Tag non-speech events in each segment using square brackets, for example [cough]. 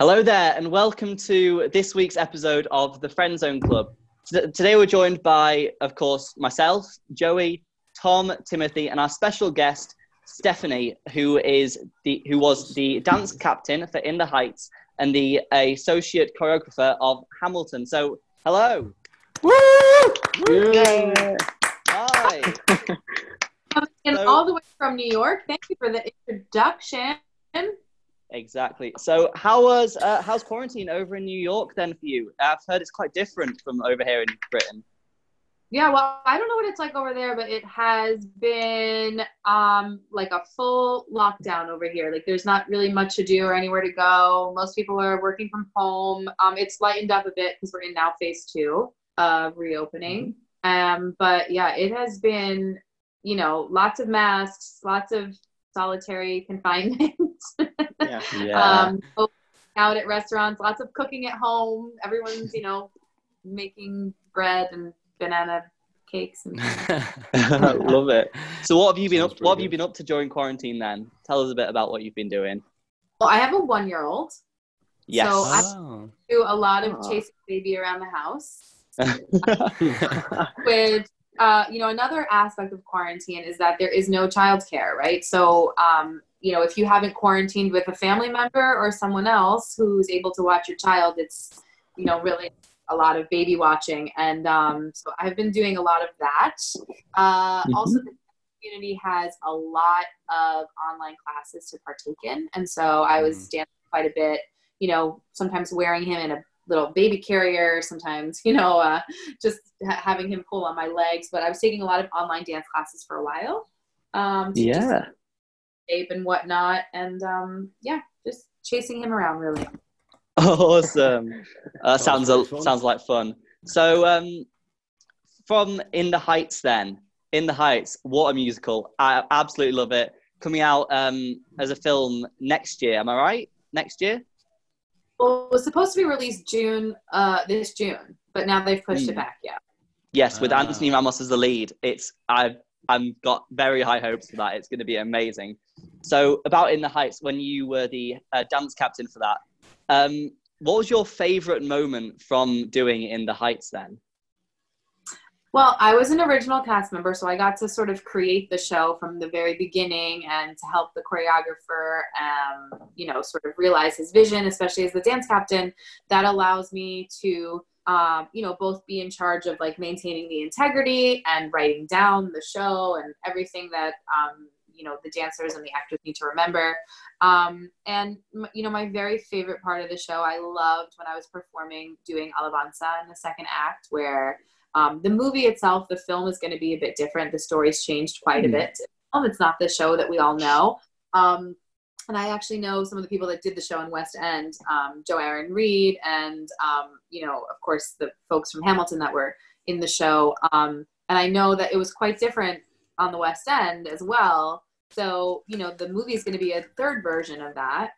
Hello there, and welcome to this week's episode of the Friend Zone Club. T- today we're joined by, of course, myself, Joey, Tom, Timothy, and our special guest, Stephanie, who is the who was the dance captain for In the Heights and the associate choreographer of Hamilton. So, hello. Woo! Yeah. Hi. And So- all the way from New York. Thank you for the introduction. Exactly. So, how was uh, how's quarantine over in New York then for you? I've heard it's quite different from over here in Britain. Yeah, well, I don't know what it's like over there, but it has been um like a full lockdown over here. Like there's not really much to do or anywhere to go. Most people are working from home. Um it's lightened up a bit because we're in now phase 2 of reopening. Um but yeah, it has been, you know, lots of masks, lots of solitary confinement. [laughs] Yeah. Yeah. um, out at restaurants, lots of cooking at home. Everyone's, you know, making bread and banana cakes. And [laughs] Love it. So, what have you been Sounds up? What have pretty you been up to during quarantine? Then tell us a bit about what you've been doing. well, I have a one-year-old. Yes. So I- Oh. Do a lot of Aw. chasing baby around the house. [laughs] [laughs] Which, uh, you know, another aspect of quarantine is that there is no childcare, right? So, um, you know, if you haven't quarantined with a family member or someone else who's able to watch your child, it's, you know, really a lot of baby watching. And um, so I've been doing a lot of that. Uh, Mhm. Also, the community has a lot of online classes to partake in. And so I was Mm. dancing quite a bit, you know, sometimes wearing him in a little baby carrier, sometimes, [laughs] you know, uh, just ha- having him pull on my legs. But I was taking a lot of online dance classes for a while. Um, to yeah. shape and whatnot. And um, yeah, just chasing him around really. [laughs] Awesome. Uh, sounds Sounds a, like fun. sounds like fun. So, um, from In the Heights, then In the Heights, what a musical! I absolutely love it. Coming out um, as a film next year. Am I right? Next year? Well, it was supposed to be released June, uh, this June, but now they've pushed Mm. it back. Yeah. Yes, with Ah. Anthony Ramos as the lead. It's I've I've got very high hopes for that. It's going to be amazing. So, about In the Heights, when you were the uh, dance captain for that, um, what was your favorite moment from doing In the Heights? Then. Well, I was an original cast member, so I got to sort of create the show from the very beginning and to help the choreographer, um, you know, sort of realize his vision, especially as the dance captain. That allows me to, um, you know, both be in charge of like maintaining the integrity and writing down the show and everything that, um, you know, the dancers and the actors need to remember. Um, and, you know, my very favorite part of the show, I loved when I was performing doing Alabanza in the second act, where um, the movie itself, the film is going to be a bit different. The story's changed quite a Mm. bit. Um, it's not the show that we all know. Um, and I actually know some of the people that did the show in West End, um, Joe Aaron Reid, and um, you know, of course, the folks from Hamilton that were in the show. Um, and I know that it was quite different on the West End as well. So you know, the movie is going to be a third version of that.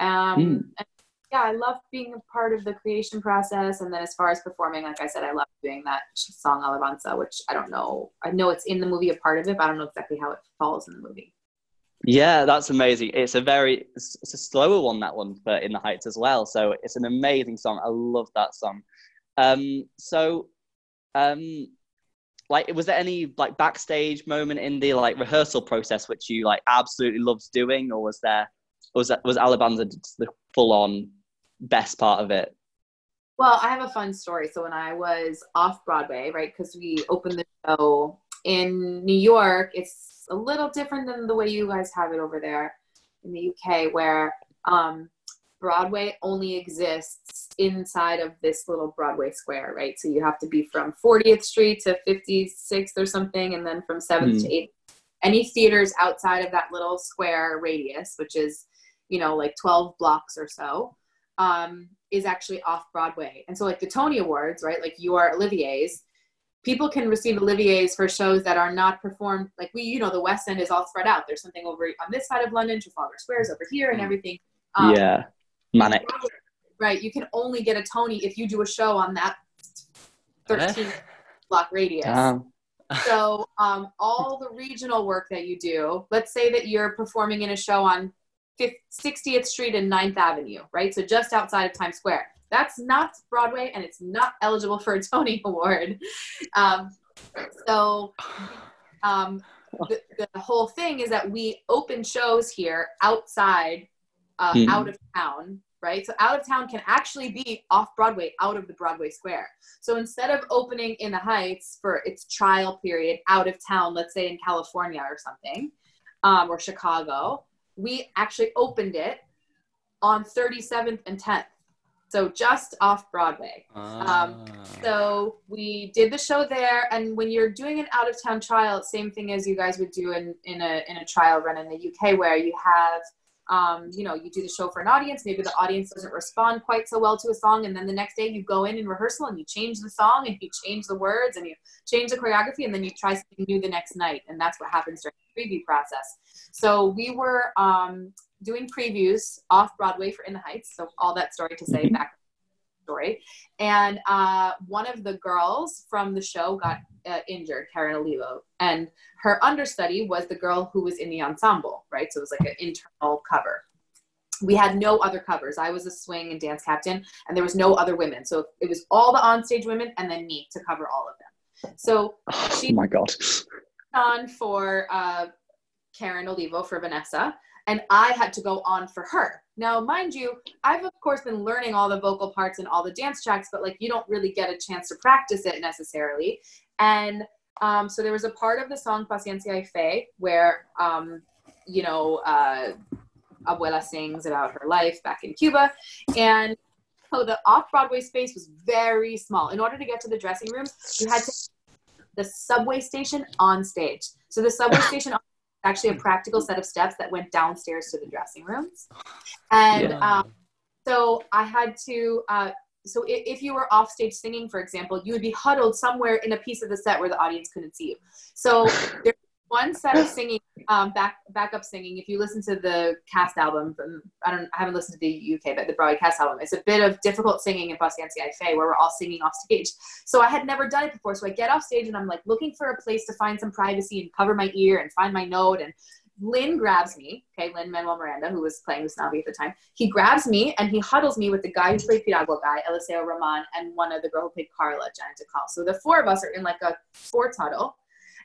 Um, Mm. and yeah, I love being a part of the creation process. And then as far as performing, like I said, I love doing that song Alabanza, which I don't know. I know it's in the movie, a part of it, but I don't know exactly how it falls in the movie. Yeah, that's amazing. It's a very it's a slower one that one, but in the heights as well. So it's an amazing song. I love that song. Um, so, um, like, was there any like backstage moment in the like rehearsal process which you like absolutely loved doing, or was there was that was Alabanza the full on best part of it? Well, I have a fun story. So when I was off Broadway, right, because we opened the show in New York, it's a little different than the way you guys have it over there in the UK, where um, Broadway only exists inside of this little Broadway square, right? So you have to be from 40th Street to 56th or something, and then from 7th to 8th. Any theaters outside of that little square radius, which is, you know, like 12 blocks or so, um, is actually off Broadway. And so, like the Tony Awards, right? Like you are Olivier's, people can receive Olivier's for shows that are not performed. Like we, you know, the West End is all spread out. There's something over on this side of London, Trafalgar Square is over here, and Mm. everything. Um, yeah, manic. Right. You can only get a Tony if you do a show on that 13 [laughs] block radius. Damn. So um, all the regional work that you do, let's say that you're performing in a show on 60th Street and 9th Avenue, right? So just outside of Times Square. That's not Broadway, and it's not eligible for a Tony [laughs] Award. Um, so um, the, the, whole thing is that we open shows here outside, uh, hmm. out of town, right? So out of town can actually be off Broadway, out of the Broadway Square. So instead of opening in the Heights for its trial period out of town, let's say in California or something, um, or Chicago, we actually opened it on 37th and 10th. So just off Broadway. Ah. Um, so we did the show there, and when you're doing an out of town trial, same thing as you guys would do in, in a in a trial run in the UK, where you have um, you know, you do the show for an audience, maybe the audience doesn't respond quite so well to a song, and then the next day you go in in rehearsal and you change the song and you change the words and you change the choreography, and then you try something new the next night, and that's what happens during the preview process. So we were um, doing previews off Broadway for In the Heights, so all that story to say mm-hmm. back story. And uh, one of the girls from the show got uh, injured, Karen Olivo, and her understudy was the girl who was in the ensemble, right? So it was like an internal cover. We had no other covers. I was a swing and dance captain, and there was no other women. So it was all the onstage women and then me to cover all of them. So oh my god, on for uh, Karen Olivo for Vanessa, and I had to go on for her. Now, mind you, I've of course been learning all the vocal parts and all the dance tracks, but like you don't really get a chance to practice it necessarily. And um, so there was a part of the song Paciencia y Fe where, um, you know, uh, Abuela sings about her life back in Cuba. And so the off Broadway space was very small. In order to get to the dressing rooms, you had to the subway station on stage. So the subway [laughs] station actually a practical set of steps that went downstairs to the dressing rooms. [sighs] And yeah. um, so I had to, uh, so if, if, you were off stage singing, for example, you would be huddled somewhere in a piece of the set where the audience couldn't see you. So [laughs] there's one set of singing, um, back backup singing. If you listen to the cast album from, I don't, I haven't listened to the UK, but the Broadway cast album, it's a bit of difficult singing in Paciencia y Fe, where we're all singing off stage. So I had never done it before. So I get off stage and I'm like looking for a place to find some privacy and cover my ear and find my note and Lin grabs me, okay, Lin Manuel Miranda, who was playing Usnavi at the time. He grabs me and he huddles me with the guy who played Piragua guy, Eliseo Roman, and one of the girl who played Carla, Janet Dacal. So the four of us are in like a sports huddle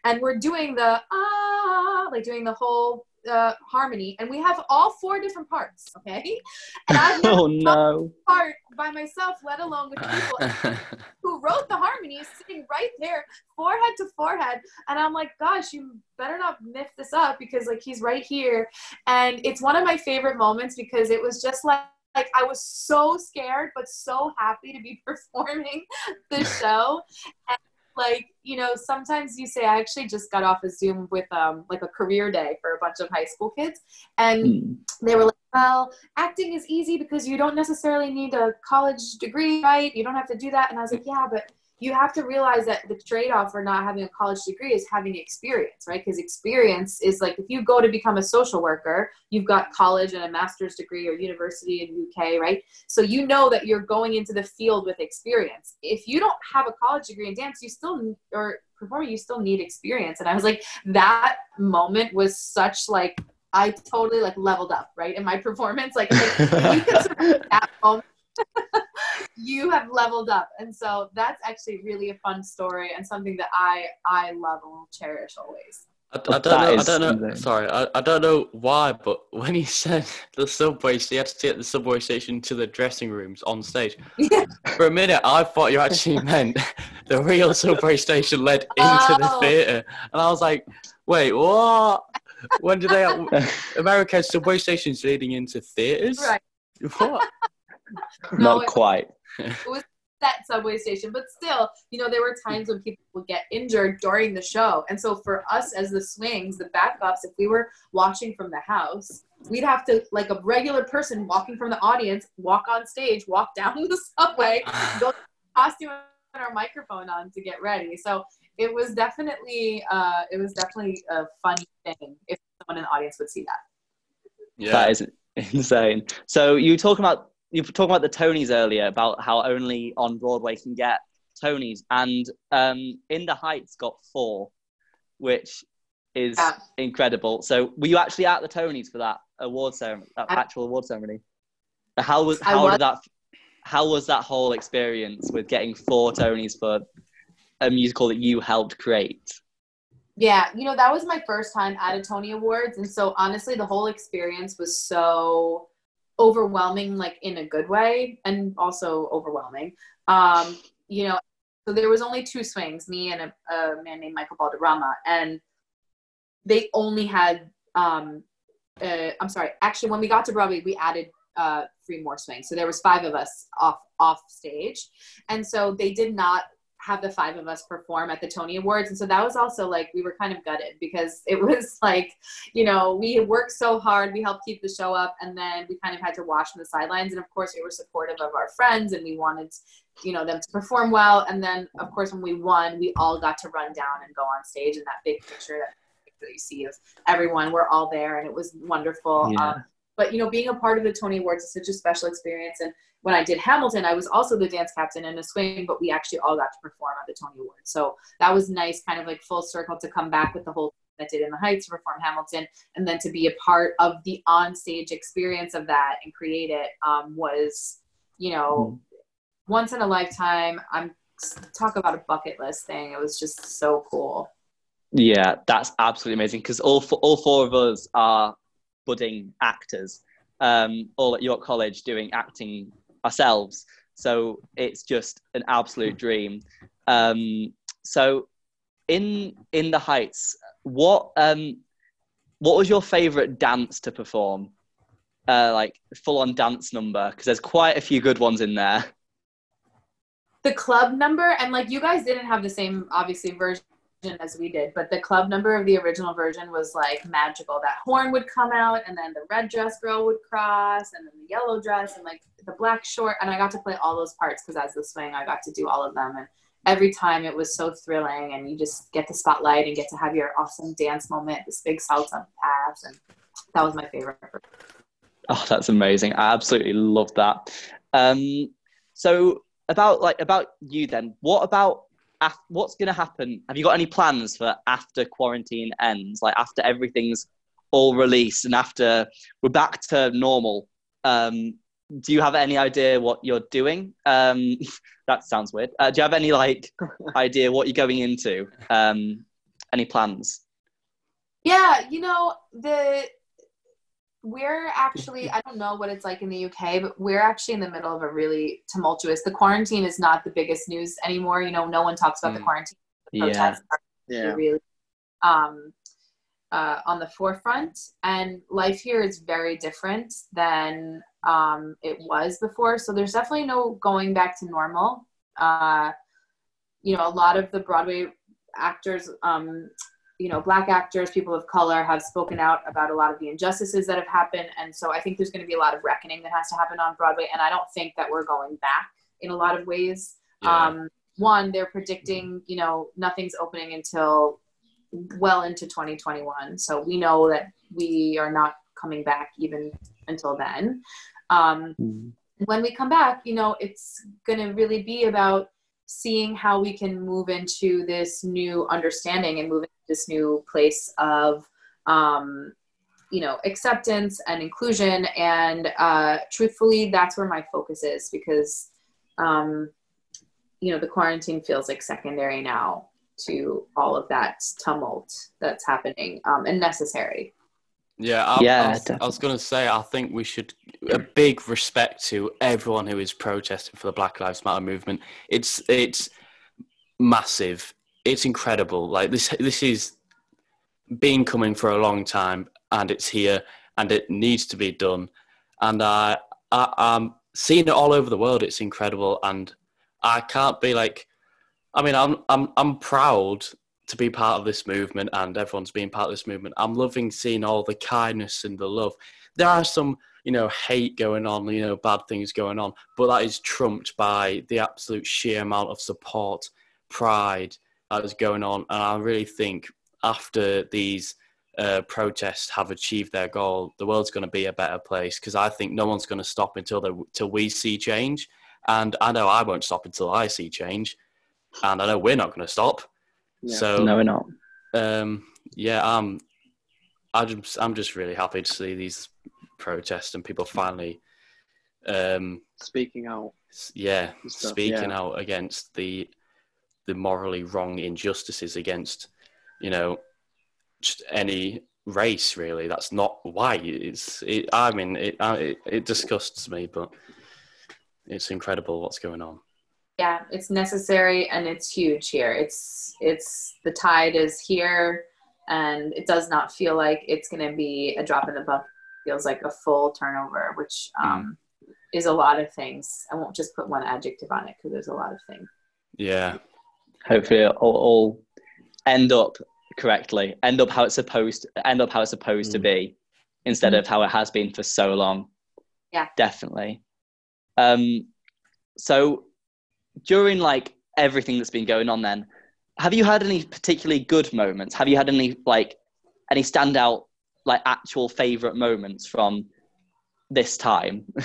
and we're doing the ah, like doing the whole uh, harmony, and we have all four different parts. Okay, [laughs] and I've [laughs] oh no part by myself, let alone with people [laughs] who wrote the harmony, sitting right there, forehead to forehead, and I'm like, gosh, you better not miff this up because like he's right here, and it's one of my favorite moments because it was just like like I was so scared but so happy to be performing the show. And like you know sometimes you say i actually just got off a zoom with um like a career day for a bunch of high school kids. And mm. they were like well acting is easy because you don't necessarily need a college degree right? You don't have to do that. And i was like yeah but you have to realize that the trade-off for not having a college degree is having experience right? Because experience is like if you go to become a social worker you've got college and a master's degree or university in uk right? So you know that you're going into the field with experience. If you don't have a college degree in dance you still or performing you still need experience. And i was like that moment was such like i totally like leveled up right in my [laughs] performance. Like, like you can [laughs] that moment [laughs] you have leveled up and so that's actually really a fun story and something that i i love and will cherish always I, I don't know. I don't know. Insane. Sorry, I, I don't know why, but when he [laughs] said the subway, he had to take the subway station to the dressing rooms on stage. Yeah. [laughs] For a minute, I thought you actually meant the real subway station led into oh. the theater, and I was like, "Wait, what? When do they? America has subway stations leading into theaters? Right. What? [laughs] no, Not quite. It was that subway station, but still, you know, there were times when people would get injured during the show. And so for us as the swings, the backups, if we were watching from the house, we'd have to, like a regular person walking from the audience, walk on stage, walk [laughs] down the subway, [laughs] go costume and our microphone on to get ready. So it was definitely, uh, it was definitely a funny thing if someone in the audience would see that. Yeah. That is insane. So you talk about you were talking about the Tonys earlier about how only on Broadway can get Tonys, and um, In the Heights got four, which is yeah. incredible. So were you actually at the Tonys for that award ceremony, that actual award ceremony. How was how was, did that how was that whole experience with getting four Tonys for a musical that you helped create? Yeah, you know, that was my first time at a Tony Awards. And so honestly, the whole experience was so overwhelming, like in a good way, and also overwhelming. Um, you know, so there was only two swings, me and a, a man named Michael Balderrama, and they only had um uh, I'm sorry, actually when we got to Broadway, we added uh, three more swings. So there was five of us off off stage, and so they did not have the five of us perform at the Tony Awards. And so that was also like, we were kind of gutted because it [laughs] was like, you know, we worked so hard, we helped keep the show up, and then we kind of had to watch from the sidelines. And of course, we were supportive of our friends and we wanted, you know, them to perform well. And then, of course, when we won, we all got to run down and go on stage. And that big picture that, that you see of everyone, we're all there, and it was wonderful. Yeah. Um, but you know, being a part of the Tony Awards is such a special experience, and when I did Hamilton, I was also the dance captain in a swing, but we actually all got to perform at the Tony Awards. So that was nice, kind of like full circle to come back with the whole that did in the Heights to perform Hamilton, and then to be a part of the on-stage experience of that and create it um, was, you know, mm-hmm. once in a lifetime. I'm talk about a bucket list thing. It was just so cool. Yeah, that's absolutely amazing because all four, all four of us are budding actors, um, all at York College doing acting ourselves. So it's just an absolute dream. Um, so in in the Heights, what um, what was your favorite dance to perform? Uh, like full on dance number because there's quite a few good ones in there. The club number and like you guys didn't have the same obviously version as we did, but the club number of the original version was like magical. That horn would come out, and then the red dress girl would cross, and then the yellow dress, and like the black short. And I got to play all those parts because as the swing, I got to do all of them. And every time it was so thrilling, and you just get the spotlight and get to have your awesome dance moment, this big salsa pass, and that was my favorite. Oh, that's amazing! I absolutely love that. Um, so about like about you then, what about what's going to happen? Have you got any plans for after quarantine ends? Like after everything's all released and after we're back to normal? Um, do you have any idea what you're doing? Um, [laughs] that sounds weird. Uh, do you have any like [laughs] idea what you're going into? Um, any plans? Yeah, you know the we're actually i don't know what it's like in the uk but we're actually in the middle of a really tumultuous the quarantine is not the biggest news anymore you know no one talks about mm. the quarantine the yeah. yeah. really um, uh, on the forefront and life here is very different than um, it was before so there's definitely no going back to normal uh, you know a lot of the broadway actors um, you know black actors people of color have spoken out about a lot of the injustices that have happened. And so i think there's going to be a lot of reckoning that has to happen on broadway. And i don't think that we're going back in a lot of ways. Yeah. um, one they're predicting you know nothing's opening until well into 2021 so we know that we are not coming back even until then. Um, mm-hmm. when we come back you know it's going to really be about seeing how we can move into this new understanding and moving this new place of um, you know acceptance and inclusion and uh, truthfully that's where my focus is because um, you know the quarantine feels like secondary now to all of that tumult that's happening um, and necessary yeah, I, yeah. I was, I was going to say, I think we should a big respect to everyone who is protesting for the Black Lives Matter movement. It's it's massive. It's incredible. Like this, this is been coming for a long time, and it's here, and it needs to be done. And I, I I'm seeing it all over the world. It's incredible, and I can't be like. I mean, I'm I'm I'm proud to be part of this movement and everyone's being part of this movement. I'm loving seeing all the kindness and the love. There are some, you know, hate going on, you know, bad things going on, but that is trumped by the absolute sheer amount of support, pride that is going on. And I really think after these uh, protests have achieved their goal, the world's going to be a better place because I think no one's going to stop until the, until we see change. And I know I won't stop until I see change. And I know we're not going to stop yeah. So no, we're not. Um, yeah, I'm. I just, I'm just really happy to see these protests and people finally um, speaking out. Yeah, stuff, speaking yeah. out against the the morally wrong injustices against, you know, just any race really. That's not why It's. It, I mean, it, it it disgusts me, but it's incredible what's going on. Yeah, it's necessary and it's huge here. It's it's the tide is here, and it does not feel like it's going to be a drop in the bucket. It feels like a full turnover, which um, is a lot of things. I won't just put one adjective on it because there's a lot of things. Yeah. Hopefully, it'll all end up correctly, end up how it's supposed, end up how it's supposed mm. to be, instead mm. of how it has been for so long. Yeah. Definitely. Um. So, during like everything that's been going on, then, have you had any particularly good moments? Have you had any like any standout like actual favorite moments from this time? [laughs]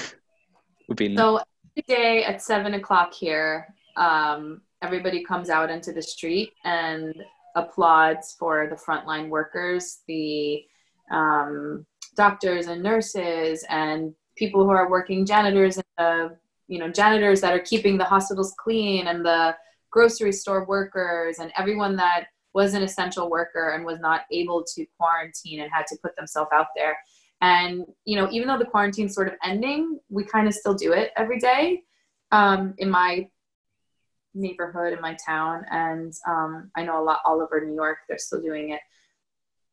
would be so every day at seven o'clock here um, everybody comes out into the street and applauds for the frontline workers the um, doctors and nurses and people who are working janitors and the you know janitors that are keeping the hospitals clean and the grocery store workers and everyone that was an essential worker and was not able to quarantine and had to put themselves out there. And, you know, even though the quarantine's sort of ending, we kind of still do it every day. Um, in my neighborhood, in my town. And um, I know a lot all over New York, they're still doing it.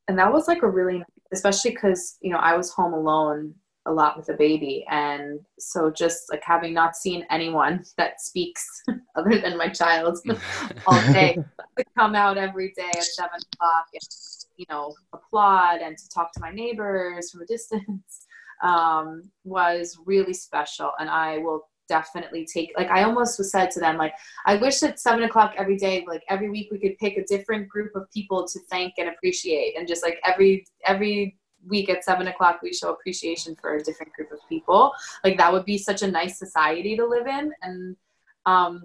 And that was like a really, especially because, you know, I was home alone a lot with a baby. And so just like having not seen anyone [laughs] that speaks [laughs] other than my child [laughs] all day, to come out every day at seven o'clock and you know applaud and to talk to my neighbors from a distance um, was really special and i will definitely take like i almost was said to them like i wish at seven o'clock every day like every week we could pick a different group of people to thank and appreciate and just like every every week at seven o'clock we show appreciation for a different group of people like that would be such a nice society to live in and um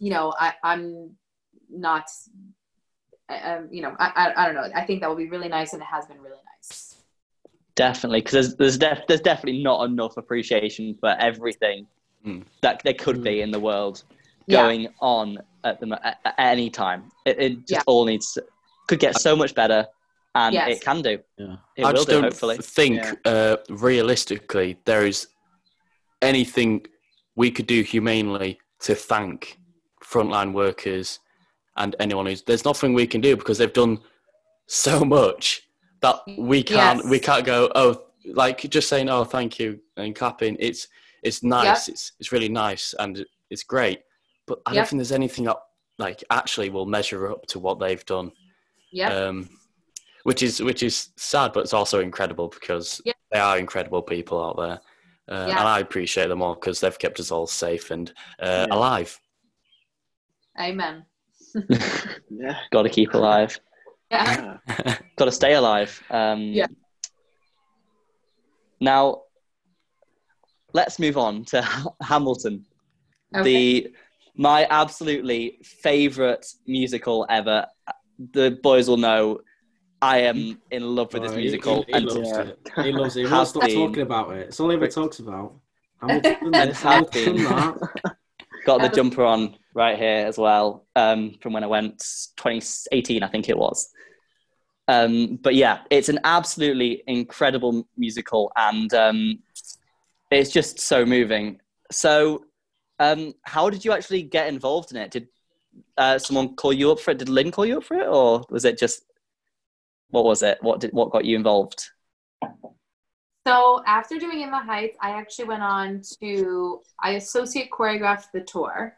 you know I, i'm not um, you know, I, I, I don't know. I think that will be really nice, and it has been really nice. Definitely, because there's there's, def- there's definitely not enough appreciation for everything. That there could mm. be in the world going yeah. on at the at, at any time. It, it just yeah. all needs to, could get so much better, and yes. it can do. Yeah. It I just do, not hopefully. think yeah. uh, realistically there is anything we could do humanely to thank frontline workers and anyone who's there's nothing we can do because they've done so much that we can't yes. we can't go oh like just saying oh thank you and clapping it's it's nice yep. it's it's really nice and it's great but I yep. don't think there's anything that like actually will measure up to what they've done yeah um which is which is sad but it's also incredible because yep. they are incredible people out there uh, and I appreciate them all because they've kept us all safe and uh, yeah. alive amen [laughs] yeah. Got to keep alive. Yeah. [laughs] Got to stay alive. Um, yeah. Now, let's move on to [laughs] Hamilton. Okay. The my absolutely favorite musical ever. The boys will know I am in love with this oh, musical. He, he, he loves yeah. it. [laughs] He loves it. He won't stop talking about it. It's all he ever talks about. [laughs] Hamilton this, Hamilton that. Got the jumper on right here as well um, from when I went 2018, I think it was. Um, but yeah, it's an absolutely incredible musical and um, it's just so moving. So, um, how did you actually get involved in it? Did uh, someone call you up for it? Did Lin call you up for it, or was it just what was it? What did what got you involved? So after doing In the Heights, I actually went on to I associate choreographed the tour.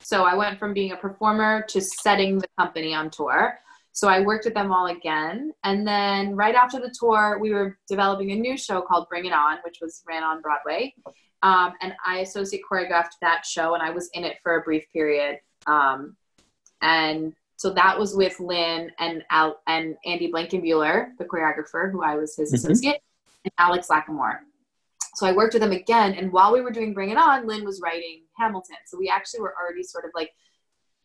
So I went from being a performer to setting the company on tour. So I worked with them all again. And then right after the tour, we were developing a new show called Bring It On, which was ran on Broadway. Um, and I associate choreographed that show and I was in it for a brief period. Um, and so that was with Lin and Al- and Andy Blankenbuehler, the choreographer, who I was his mm-hmm. associate, and Alex Lacamoire. So I worked with them again. And while we were doing Bring It On, Lin was writing Hamilton. So we actually were already sort of like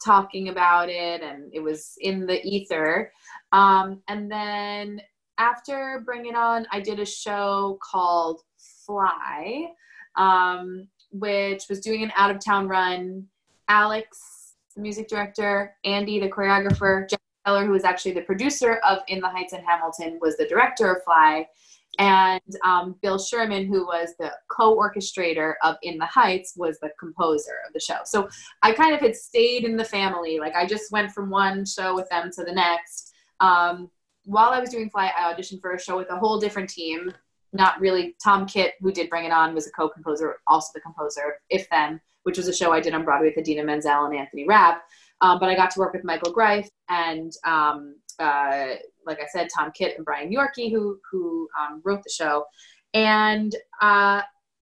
talking about it and it was in the ether. Um, and then after Bring It On, I did a show called Fly, um, which was doing an out of town run. Alex, the music director, Andy, the choreographer, Jeff Seller, who was actually the producer of In the Heights in Hamilton, was the director of Fly and um, Bill Sherman, who was the co-orchestrator of In the Heights, was the composer of the show. So I kind of had stayed in the family. Like I just went from one show with them to the next. Um, while I was doing Fly, I auditioned for a show with a whole different team. Not really. Tom Kitt, who did Bring It On, was a co-composer, also the composer of If Then, which was a show I did on Broadway with Idina Menzel and Anthony Rapp. Um, but I got to work with Michael Greif and um, uh, like I said, Tom Kitt and Brian Yorkey, who who um, wrote the show. And uh,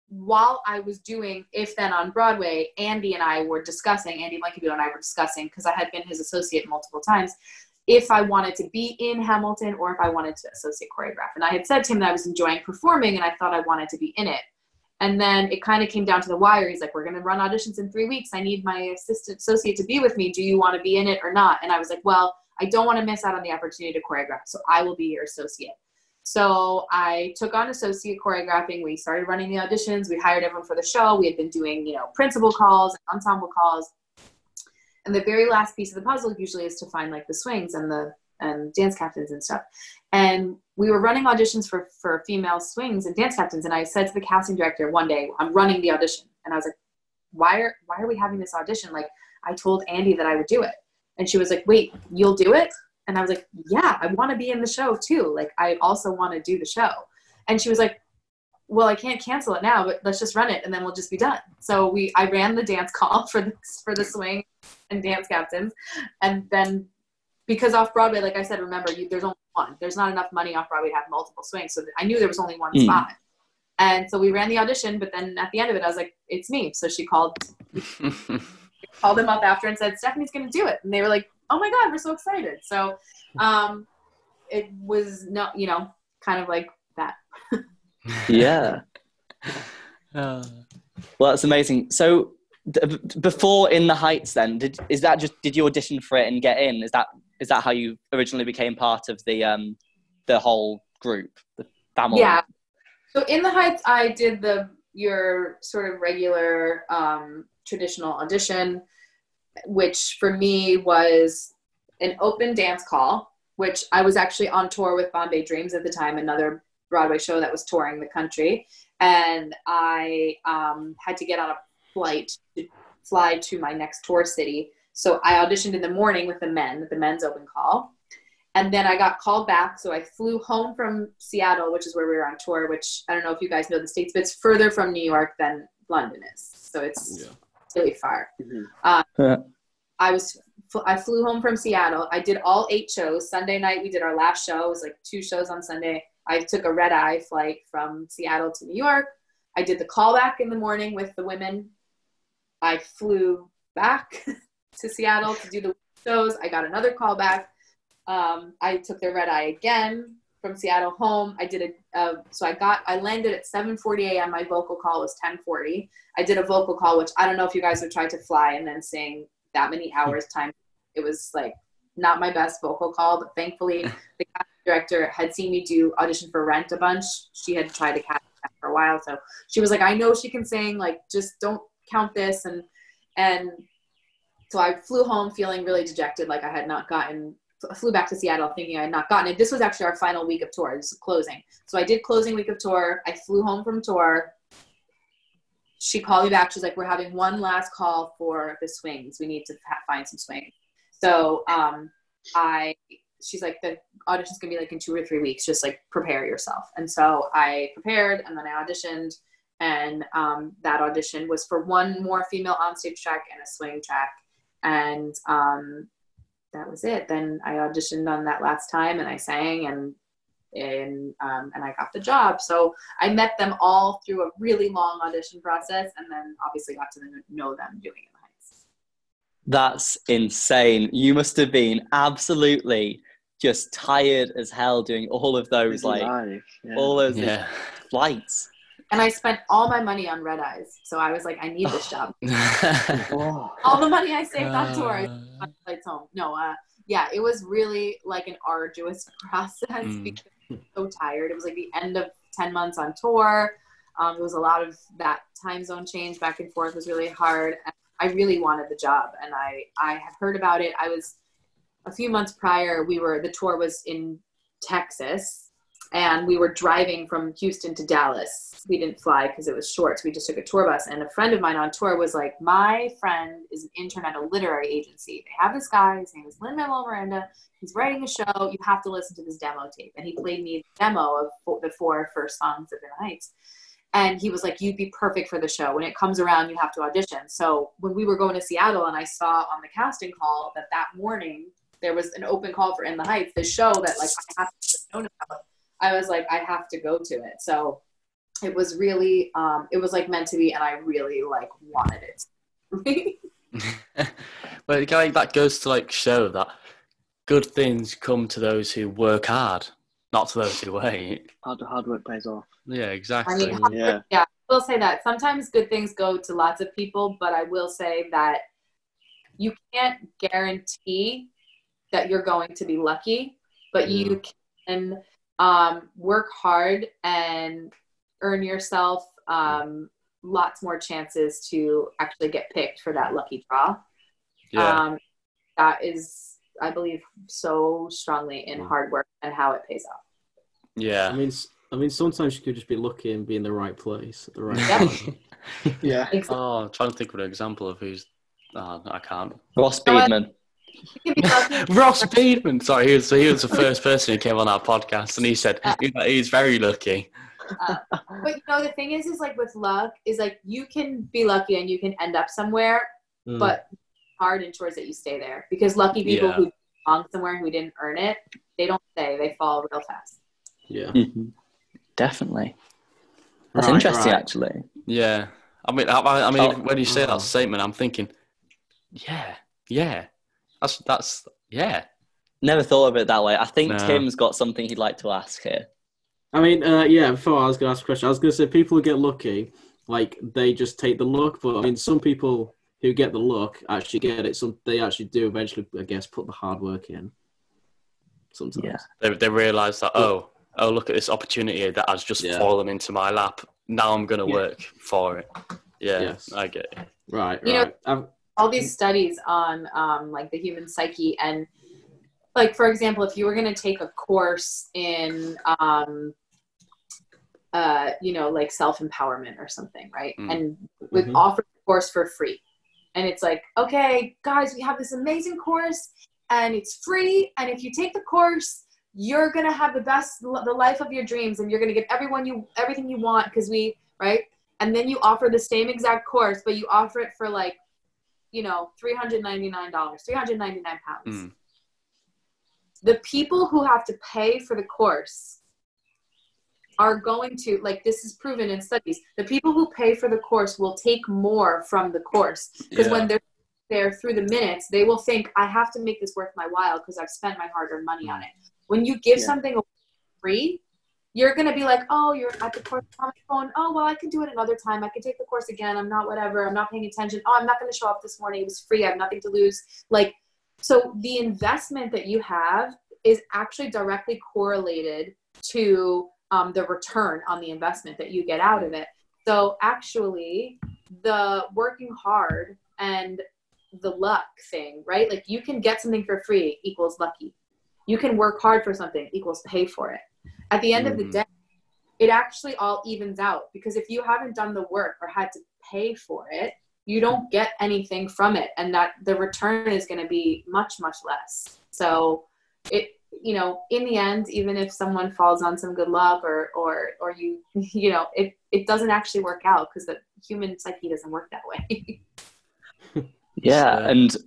while I was doing If Then on Broadway, Andy and I were discussing, Andy Blankenbuehler and I were discussing, because I had been his associate multiple times, if I wanted to be in Hamilton or if I wanted to associate choreograph. And I had said to him that I was enjoying performing and I thought I wanted to be in it. And then it kind of came down to the wire. He's like, we're going to run auditions in three weeks. I need my assistant associate to be with me. Do you want to be in it or not? And I was like, well, I don't want to miss out on the opportunity to choreograph. So I will be your associate. So I took on associate choreographing. We started running the auditions. We hired everyone for the show. We had been doing, you know, principal calls, ensemble calls. And the very last piece of the puzzle usually is to find like the swings and the and dance captains and stuff. And we were running auditions for for female swings and dance captains. And I said to the casting director one day, I'm running the audition. And I was like, why are why are we having this audition? Like I told Andy that I would do it. And she was like, wait, you'll do it? And I was like, yeah, I want to be in the show too. Like, I also want to do the show. And she was like, well, I can't cancel it now, but let's just run it and then we'll just be done. So we, I ran the dance [laughs] call for the, for the swing and dance captains. And then because off Broadway, like I said, remember, you, there's only one. There's not enough money off Broadway to have multiple swings. So I knew there was only one mm. spot. And so we ran the audition, but then at the end of it, I was like, it's me. So she called [laughs] called them up after and said, Stephanie's going to do it. And they were like, oh my God, we're so excited. So um, it was not, you know, kind of like that. [laughs] yeah. Uh. Well, that's amazing. So d- before In the Heights, then did is that just did you audition for it and get in? Is that is that how you originally became part of the um the whole group, the family? Yeah. So In the Heights, I did the your sort of regular um, traditional audition, which for me was an open dance call, which I was actually on tour with Bombay Dreams at the time, another Broadway show that was touring the country. And I um, had to get on a flight to fly to my next tour city. So I auditioned in the morning with the men, the men's open call. And then I got called back. So I flew home from Seattle, which is where we were on tour, which I don't know if you guys know the States, but it's further from New York than London is. So it's yeah really far. Mm-hmm. Um, I was I flew home from Seattle. I did all eight shows. Sunday night we did our last show. It was like two shows on Sunday. I took a red eye flight from Seattle to New York. I did the callback in the morning with the women. I flew back [laughs] to Seattle to do the shows. I got another callback. Um, I took the red eye again from Seattle home. I did a uh, so I got I landed at 7:40 a.m. My vocal call was 10:40. I did a vocal call, which I don't know if you guys have tried to fly and then sing that many hours time. It was like not my best vocal call, but thankfully [laughs] the director had seen me do audition for Rent a bunch. She had tried to cast for a while, so she was like, "I know she can sing. Like, just don't count this." And and so I flew home feeling really dejected, like I had not gotten flew back to Seattle thinking I had not gotten it. This was actually our final week of tour. Closing. So I did closing week of tour. I flew home from tour. She called me back. She's like, we're having one last call for the swings. We need to find some swings. So um, I, she's like, the audition's gonna be like in two or three weeks. Just like prepare yourself. And so I prepared and then I auditioned. And um, that audition was for one more female onstage track and a swing track. And um, that was it. Then I auditioned on that last time and I sang and and um, and I got the job. So I met them all through a really long audition process, and then obviously got to know them doing In the Heights. That's insane. You must have been absolutely just tired as hell doing all of those like yeah. all those yeah. flights. And I spent all my money on red eyes. So I was like, I need this job. [laughs] all the money I saved on tour, I flights home. No, uh, yeah, it was really like an arduous [laughs] process mm. because so tired. It was like the end of 10 months on tour. Um, it was a lot of that time zone change back and forth was really hard. And I really wanted the job and I, I had heard about it. I was a few months prior, we were, the tour was in Texas and we were driving from Houston to Dallas. We didn't fly because it was short, so we just took a tour bus. And a friend of mine on tour was like, "My friend is an intern at a literary agency. They have this guy. His name is Lin Manuel Miranda. He's writing a show. You have to listen to this demo tape." And he played me a demo of the four first songs of the Heights. And he was like, "You'd be perfect for the show. When it comes around, you have to audition." So when we were going to Seattle, and I saw on the casting call that that morning there was an open call for In the Heights, the show that like I have to know about I was like, I have to go to it. So it was really, um, it was like meant to be, and I really like wanted it. [laughs] well, again, that goes to like show that good things come to those who work hard, not to those who [laughs] wait. Hard, hard work pays off. Yeah, exactly. I mean, yeah. yeah, I will say that sometimes good things go to lots of people, but I will say that you can't guarantee that you're going to be lucky, but yeah. you can um, work hard and earn yourself um, lots more chances to actually get picked for that lucky draw. Yeah. Um, that is, I believe, so strongly in hard work and how it pays off. Yeah. I mean, I mean, sometimes you could just be lucky and be in the right place at the right time. [laughs] yeah. Exactly. Oh, I'm trying to think of an example of who's. Oh, I can't. Ross Speedman. [laughs] Ross Beedman. Sorry, he was, he was the first person who came on our podcast, and he said uh, he's very lucky. Uh, but you know, the thing is, is like with luck, is like you can be lucky and you can end up somewhere, mm. but hard ensures that you stay there because lucky people yeah. who belong somewhere who didn't earn it, they don't stay; they fall real fast. Yeah, mm-hmm. [laughs] definitely. That's right, interesting, right. actually. Yeah, I mean, I, I mean, oh, when you say that statement, I'm thinking, yeah, yeah, that's that's yeah. Never thought of it that way. I think no. Tim's got something he'd like to ask here. I mean, uh, yeah. Before I was going to ask a question, I was going to say people who get lucky, like they just take the luck. But I mean, some people who get the luck actually get it. Some they actually do eventually, I guess, put the hard work in. Sometimes. Yeah. They they realize that oh oh look at this opportunity that has just yeah. fallen into my lap. Now I'm going to yeah. work for it. Yeah, yes. I get it. Right, you right. Know, all these studies on um, like the human psyche and like for example if you were going to take a course in um, uh, you know like self-empowerment or something right mm. and with mm-hmm. offer the course for free and it's like okay guys we have this amazing course and it's free and if you take the course you're going to have the best the life of your dreams and you're going to get everyone you everything you want because we right and then you offer the same exact course but you offer it for like you know, $399, 399 pounds. Mm. The people who have to pay for the course are going to, like this is proven in studies, the people who pay for the course will take more from the course. Because yeah. when they're there through the minutes, they will think, I have to make this worth my while because I've spent my hard earned money on it. When you give yeah. something free, you're gonna be like, oh, you're at the course on my phone. Oh, well, I can do it another time. I can take the course again. I'm not whatever. I'm not paying attention. Oh, I'm not gonna show up this morning. It was free. I have nothing to lose. Like, so the investment that you have is actually directly correlated to um, the return on the investment that you get out of it. So actually, the working hard and the luck thing, right? Like you can get something for free equals lucky. You can work hard for something equals pay for it at the end mm-hmm. of the mm-hmm. day it actually all evens out because if you haven't done the work or had to pay for it you don't get anything from it and that the return is going to be much much less so it you know in the end even if someone falls on some good luck or or or you [laughs] you know it it doesn't actually work out because the human psyche doesn't work that way [laughs] yeah and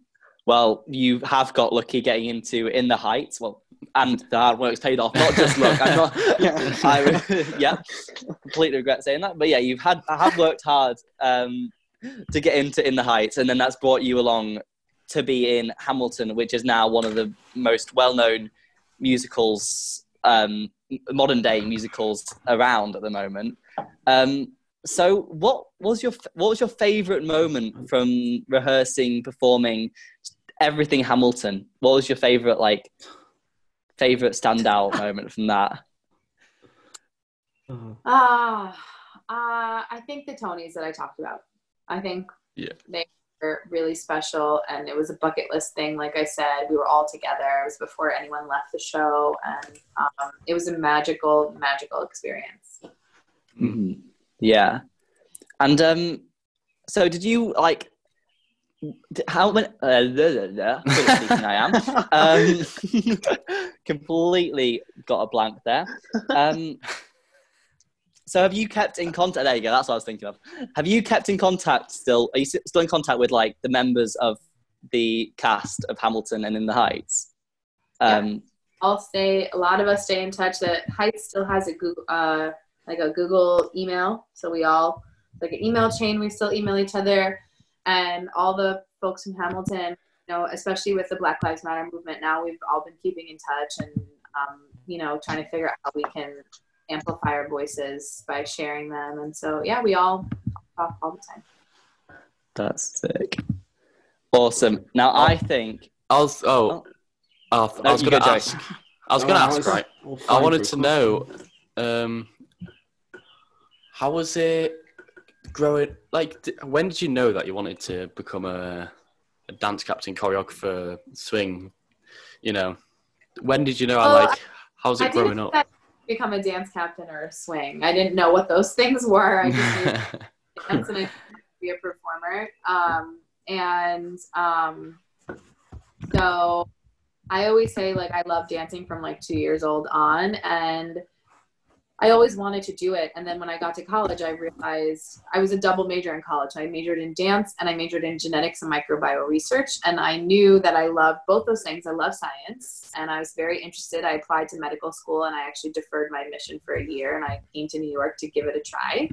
well you have got lucky getting into in the heights well and the hard work's paid off. Not just luck. I'm not. [laughs] yeah, I, yeah, completely regret saying that. But yeah, you've had I have worked hard um, to get into in the heights, and then that's brought you along to be in Hamilton, which is now one of the most well-known musicals, um, modern day musicals around at the moment. Um, so, what was your what was your favourite moment from rehearsing, performing, everything Hamilton? What was your favourite like? Favorite standout [laughs] moment from that? Uh-huh. Uh, uh, I think the Tonys that I talked about. I think yeah. they were really special and it was a bucket list thing. Like I said, we were all together. It was before anyone left the show and um, it was a magical, magical experience. Mm-hmm. Yeah. And um, so did you like how many uh, blah, blah, blah, I am. Um, [laughs] completely got a blank there. Um, so have you kept in contact there you go that's what i was thinking of. Have you kept in contact still are you still in contact with like the members of the cast of hamilton and in the heights? Um, yeah. i'll stay a lot of us stay in touch that heights still has a google uh, like a google email so we all like an email chain we still email each other and all the folks from Hamilton, you know, especially with the Black Lives Matter movement now, we've all been keeping in touch and, um, you know, trying to figure out how we can amplify our voices by sharing them. And so, yeah, we all talk all the time. That's sick. Awesome. Now, oh, I think. I was, oh, oh, I was going to ask. I was going to ask, right? I wanted to know um, how was it growing like when did you know that you wanted to become a, a dance captain choreographer swing you know? When did you know well, like how's it I growing up? become a dance captain or a swing. I didn't know what those things were. I just [laughs] dance and I be a performer. Um, and um, so i always say like i love dancing from like two years old on. And I always wanted to do it. And then when I got to college, I realized I was a double major in college. I majored in dance and I majored in genetics and microbiome research. And I knew that I loved both those things. I love science and I was very interested. I applied to medical school and I actually deferred my admission for a year and I came to New York to give it a try.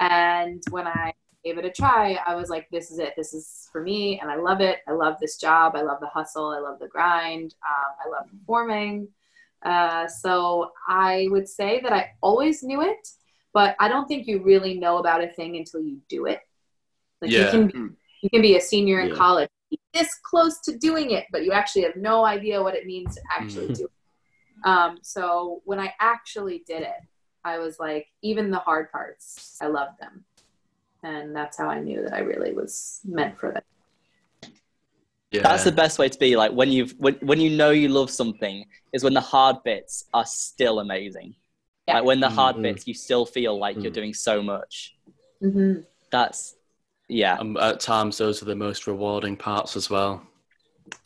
And when I gave it a try, I was like, this is it. This is for me. And I love it. I love this job. I love the hustle. I love the grind. Um, I love performing. Uh, so I would say that I always knew it, but I don't think you really know about a thing until you do it. Like yeah. you can be, you can be a senior in yeah. college, this close to doing it, but you actually have no idea what it means to actually mm-hmm. do it. Um, so when I actually did it, I was like, even the hard parts, I loved them. And that's how I knew that I really was meant for them. Yeah. That's the best way to be. Like when you've when, when you know you love something is when the hard bits are still amazing. Yeah. Like when the hard mm-hmm. bits, you still feel like mm-hmm. you're doing so much. Mm-hmm. That's yeah. Um, at times, those are the most rewarding parts as well.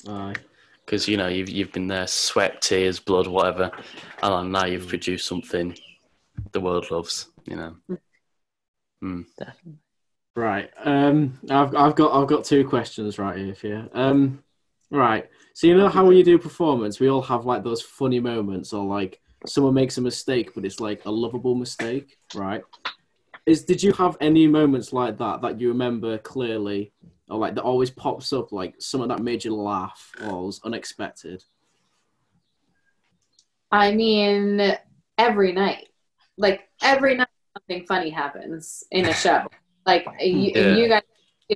Right. Because you know you've you've been there, sweat, tears, blood, whatever, and now you've mm. produced something the world loves. You know. Mm. mm. Definitely. Right. Um, I've I've got I've got two questions right here for you. Um, right. So you know how when you do performance, we all have like those funny moments, or like someone makes a mistake, but it's like a lovable mistake, right? Is did you have any moments like that that you remember clearly, or like that always pops up, like something that made you laugh or was unexpected? I mean, every night, like every night, something funny happens in a show. [laughs] Like you, yeah. you guys,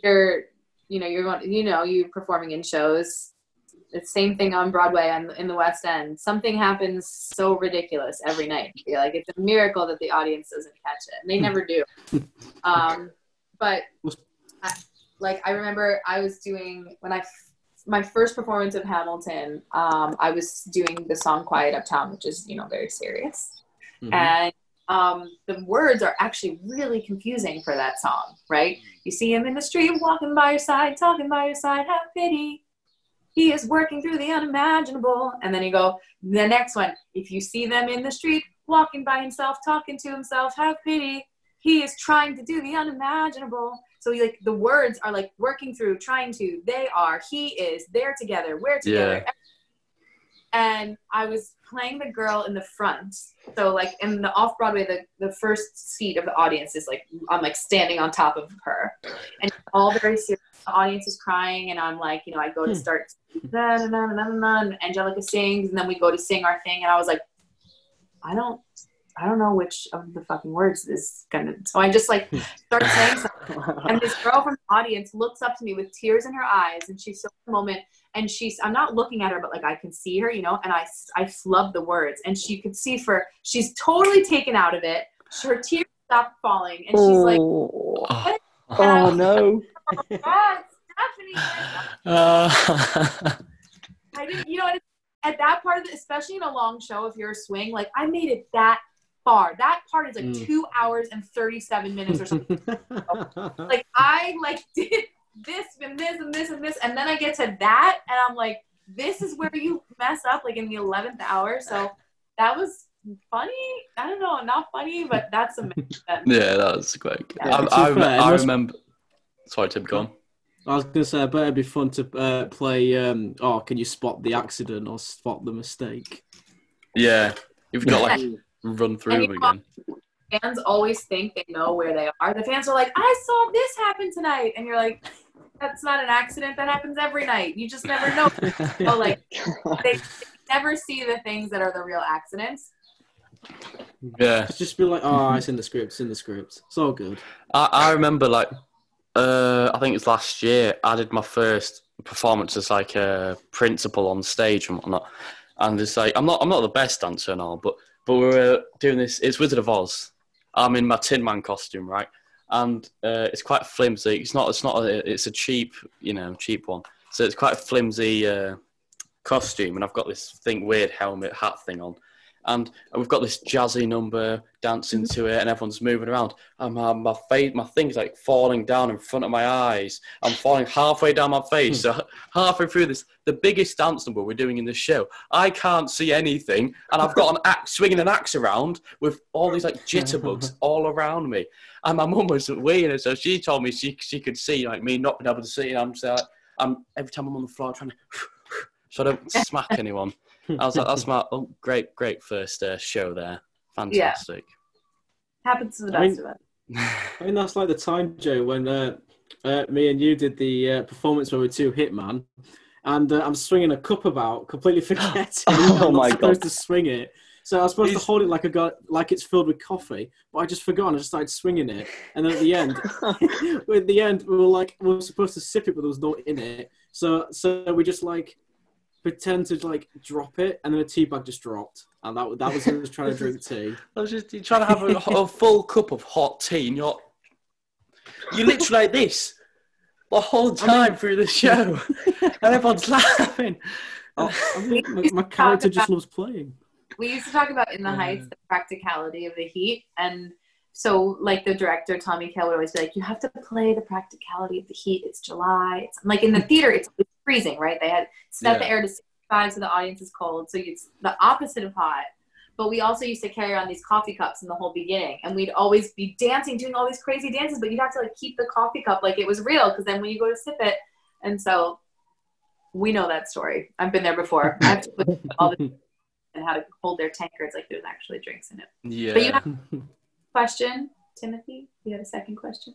you're, you know, you're going, you know, you performing in shows. It's same thing on Broadway and in the West End. Something happens so ridiculous every night. You're like it's a miracle that the audience doesn't catch it, and they never do. [laughs] um, but I, like I remember, I was doing when I my first performance of Hamilton. Um, I was doing the song "Quiet Uptown," which is you know very serious, mm-hmm. and um, the words are actually really confusing for that song, right? You see him in the street, walking by your side, talking by your side, have pity. He is working through the unimaginable. And then you go, the next one, if you see them in the street, walking by himself, talking to himself, have pity. He is trying to do the unimaginable. So like the words are like working through, trying to, they are, he is, they're together, we're together. Yeah. And I was playing the girl in the front. So like in the off Broadway, the, the first seat of the audience is like I'm like standing on top of her, and all very serious. The audience is crying, and I'm like, you know, I go to hmm. start, na, na, na, na, na, and Angelica sings, and then we go to sing our thing, and I was like, I don't, I don't know which of the fucking words is gonna. So I just like start saying something, [laughs] and this girl from the audience looks up to me with tears in her eyes, and she's so moment and she's i'm not looking at her but like i can see her you know and i i flub the words and she could see for she's totally taken out of it her tears stopped falling, and she's like, oh, "What?" [laughs] oh no. God, Stephanie. [laughs] Uh, I didn't, you know, at that part of it, especially in a long show, if you're a swing, like I made it that far. That part is like Mm. two hours and 37 minutes or something. [laughs] like I like [laughs] did this and this and this and this, and then I get to that, and I'm like, this is where you mess up, like in the 11th hour. So that was funny. I don't know, not funny, but that's amazing. [laughs] yeah, that was great. Yeah. I, To I, be fair, it I remember. Sorry, Tim, go on. I was gonna say, I bet it'd be fun to uh, play. Um, oh, can you spot the accident or spot the mistake? Yeah, you've got like run through And them you know- again. fans always think they know where they are. The fans are like, I saw this happen tonight. And you're like, that's not an accident. That happens every night. You just never know. [laughs] so, like, [laughs] they, they never see the things that are the real accidents. Yeah, It's just be like, oh, it's in the script. It's in the script. It's all good. I, I remember like uh, I think it's last year. I did my first performance as like a principal on stage and whatnot. And it's like I'm not I'm not the best dancer and all, but but we were doing this. It's Wizard of Oz. I'm in my Tin Man costume, right? And uh, it's quite flimsy. It's not. It's not. A, it's a cheap, you know, cheap one. So it's quite a flimsy uh, costume, and I've got this thing, weird helmet hat thing on, and we've got this jazzy number dancing to it, and everyone's moving around. And my my face, my thing's like falling down in front of my eyes. I'm falling halfway down my face. so [laughs] halfway through this, the biggest dance number we're doing in the show, I can't see anything, and I've got an [laughs] axe swinging an axe around with all these like jitterbugs [laughs] all around me. And my mum was weird, so she told me she she could see like me not being able to see, and I'm just like, I'm every time I'm on the floor trying to. [sighs] So I don't smack anyone. I was like, that's my oh, great, great first uh, show there. Fantastic. Happens to the I best mean- of us. [laughs] I mean, that's like the time, Joe, when uh, uh, me and you did the uh, performance where we were two Hitman, and uh, I'm swinging a cup about, completely [laughs] forgetting [laughs] Oh I'm not supposed God. to swing it. So I was supposed He's- to hold it like I got like it's filled with coffee, but I just forgot and I just started swinging it. And then at the end, at the end, we were like we were supposed to sip it, but there was no in it. So so we just like pretend to like drop it, and then a tea bag just dropped, and that that was us trying to drink tea. [laughs] I was just you're trying to have a, a full cup of hot tea, and you're you literally like this the whole time through the show, and everyone's laughing. Oh, I mean, my, my character just loves playing. we used to talk about in the heights the practicality of the heat and so like the director tommy Kail would always be like you have to play the practicality of the heat it's july it's like in the theater it's, it's freezing right? They had set the air to 65 so the audience is cold. So it's the opposite of hot. But we also used to carry on these coffee cups in the whole beginning and we'd always be dancing doing all these crazy dances but you'd have to like keep the coffee cup like it was real because then when you go to sip it and so we know that story. I've been there before. I have to put all the [laughs] and how to hold their tankards like there's actually drinks in it. Yeah, But you have question, Timothy? You had a second question?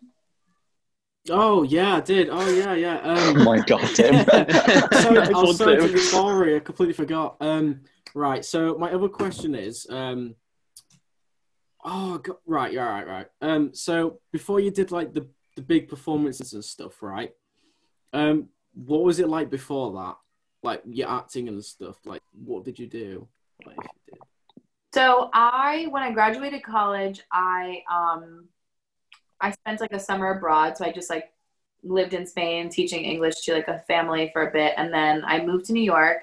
Oh yeah, I did. Oh yeah, yeah. oh Um, [laughs] my god, Tim. [laughs] sorry, [laughs] I Nice was sorry to Tim. the story. I completely forgot. Um, right. So my other question is, um, oh god, right, yeah, right, right. Um, so before you did like the the big performances and stuff, right? Um, what was it like before that? Like your acting and stuff. Like, what did you do? Like, if you did. So I, when I graduated college, I um, I spent like a summer abroad. So I just like lived in Spain teaching English to like a family for a bit, and then I moved to New York,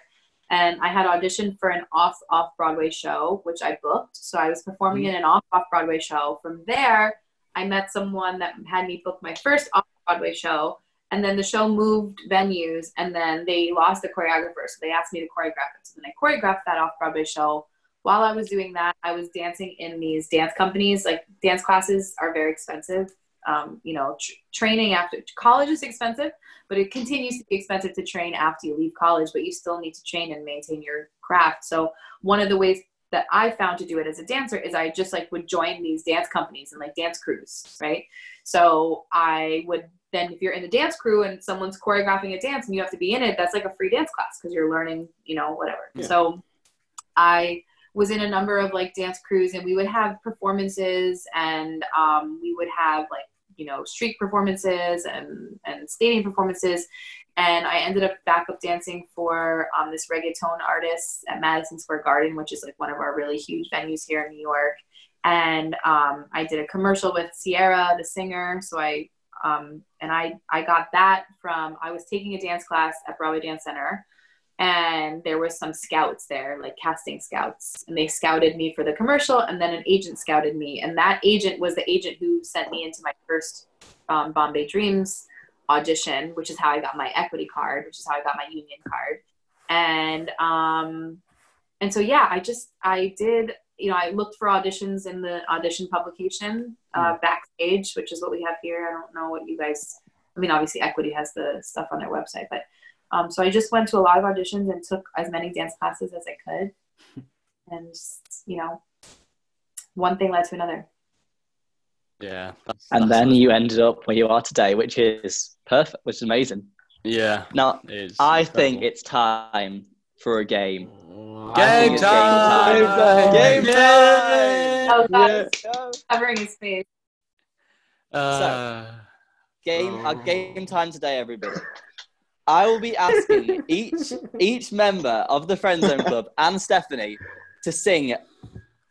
and I had auditioned for an off off Broadway show, which I booked. So I was performing mm. in an off off Broadway show. From there, I met someone that had me book my first off Broadway show. And then the show moved venues, and then they lost the choreographer, so they asked me to choreograph it. So then I choreographed that off Broadway show while I was doing that, I was dancing in these dance companies. Like dance classes are very expensive. Um, you know, tr- training after college is expensive, but it continues to be expensive to train after you leave college. But you still need to train and maintain your craft. So one of the ways that I found to do it as a dancer is I just like would join these dance companies and like dance crews, right? So I would then if you're in the dance crew and someone's choreographing a dance and you have to be in it, that's like a free dance class because you're learning, you know, whatever. Yeah. So I was in a number of like dance crews and we would have performances and um, we would have like you know street performances and and stadium performances. And i ended up backup dancing for um, this reggaeton artist at madison square garden which is like one of our really huge venues here in new york. And um, I did a commercial with Ciara, the singer. So I um, and I I got that from I was taking a dance class at Broadway Dance Center, and there was some scouts there, like casting scouts, and they scouted me for the commercial, and then an agent scouted me, and that agent was the agent who sent me into my first um, Bombay Dreams audition, which is how I got my equity card, which is how I got my union card, and um, and so yeah, I just I did you know, I looked for auditions in the audition publication uh, hmm. backstage, which is what we have here. I don't know what you guys. I mean, obviously, Equity has the stuff on their website, but um, so I just went to a lot of auditions and took as many dance classes as I could, [laughs] and just, you know, one thing led to another. Yeah, that's, and that's then you ended up where you are today, which is perfect, which is amazing. Yeah. Now, I think it's time for a game. Game time! Game time! Game time! Oh, God. Yeah. Covering his face. Uh, so, game, oh. uh, game time today, everybody. I will be asking each [laughs] each member of the Friend Zone Club and Stephanie to sing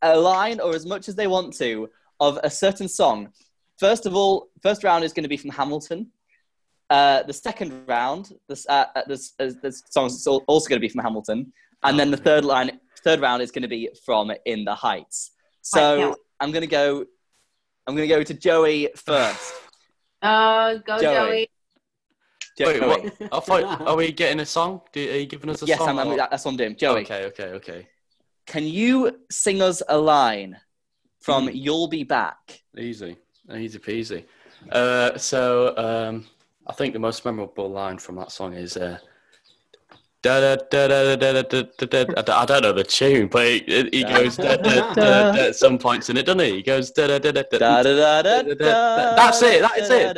a line or as much as they want to of a certain song. First of all, first round is going to be from Hamilton. Uh, the second round, this, uh, uh this, uh, this song is also going to be from Hamilton. And then the third line, third round is going to be from In the Heights. So I'm going to go. I'm going to go to Joey first. Uh, go Joey. Joey. Wait, what? [laughs] I thought, [laughs] are we getting a song? Do, are you giving us a yes, song? Yes, that's what I'm doing. Joey. Okay, okay, okay. Can you sing us a line from mm. "You'll Be Back"? Easy, easy peasy. Uh, so um, I think the most memorable line from that song is. Uh, I don't know the tune, but he, he goes at some points in it, doesn't he? He goes That's it. That's it.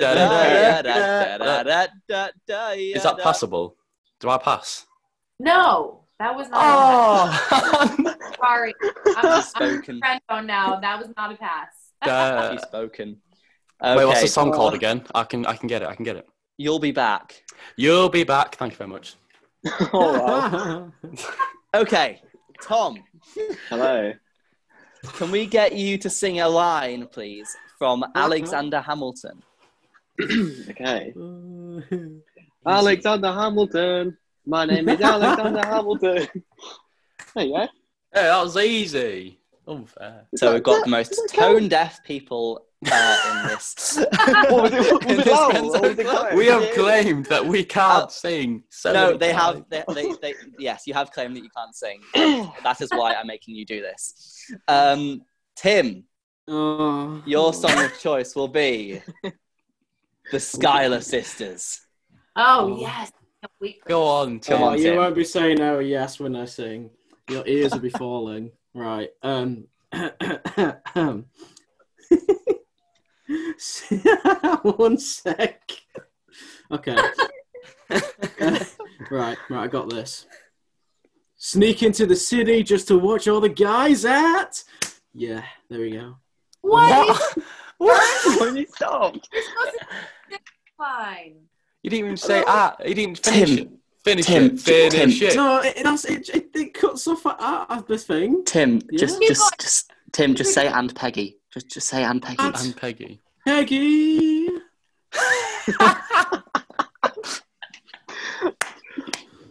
Is that passable? Do I pass? No, that was not. Oh, sorry. I'm, spoken. I'm friend now. That was not a pass. He's spoken. Wait, what's the song called again? I can I can get it. I can get it. You'll be back. You'll be back. Thank you very much. [laughs] oh, okay, Tom. Hello. Can we get you to sing a line, please, from Alexander Hamilton? [clears throat] okay. Alexander Hamilton. My name is Alexander [laughs] Hamilton. There you go. Hey, that was easy. Unfair. So we've got the most tone deaf people uh, in this. [laughs] what was it, was it was we have claimed that we can't uh, sing. So no, they times. have. They, they, they, yes, you have claimed that you can't sing. [clears throat] that is why I'm making you do this. Um, Tim, oh. your song of choice will be the Schuyler Sisters. Oh yes. Go on, Tim. Oh, you won't be saying oh yes when I sing. Your ears will be [laughs] falling. Right. Um. [clears throat] [laughs] One sec. Okay. uh, [laughs] right, right, I got this. Sneak into the city just to watch all the guys at. Yeah, there we go. What? what? [laughs] When you stop. Fine. You didn't even say ah. You didn't finish Tim. it. Finish Tim, it. Finish Tim. it. No, it, it, it, it cuts off out of the thing. Tim, yeah? just, just, just, Tim, just say and Peggy. Just, just say and Peggy. And Peggy. Peggy.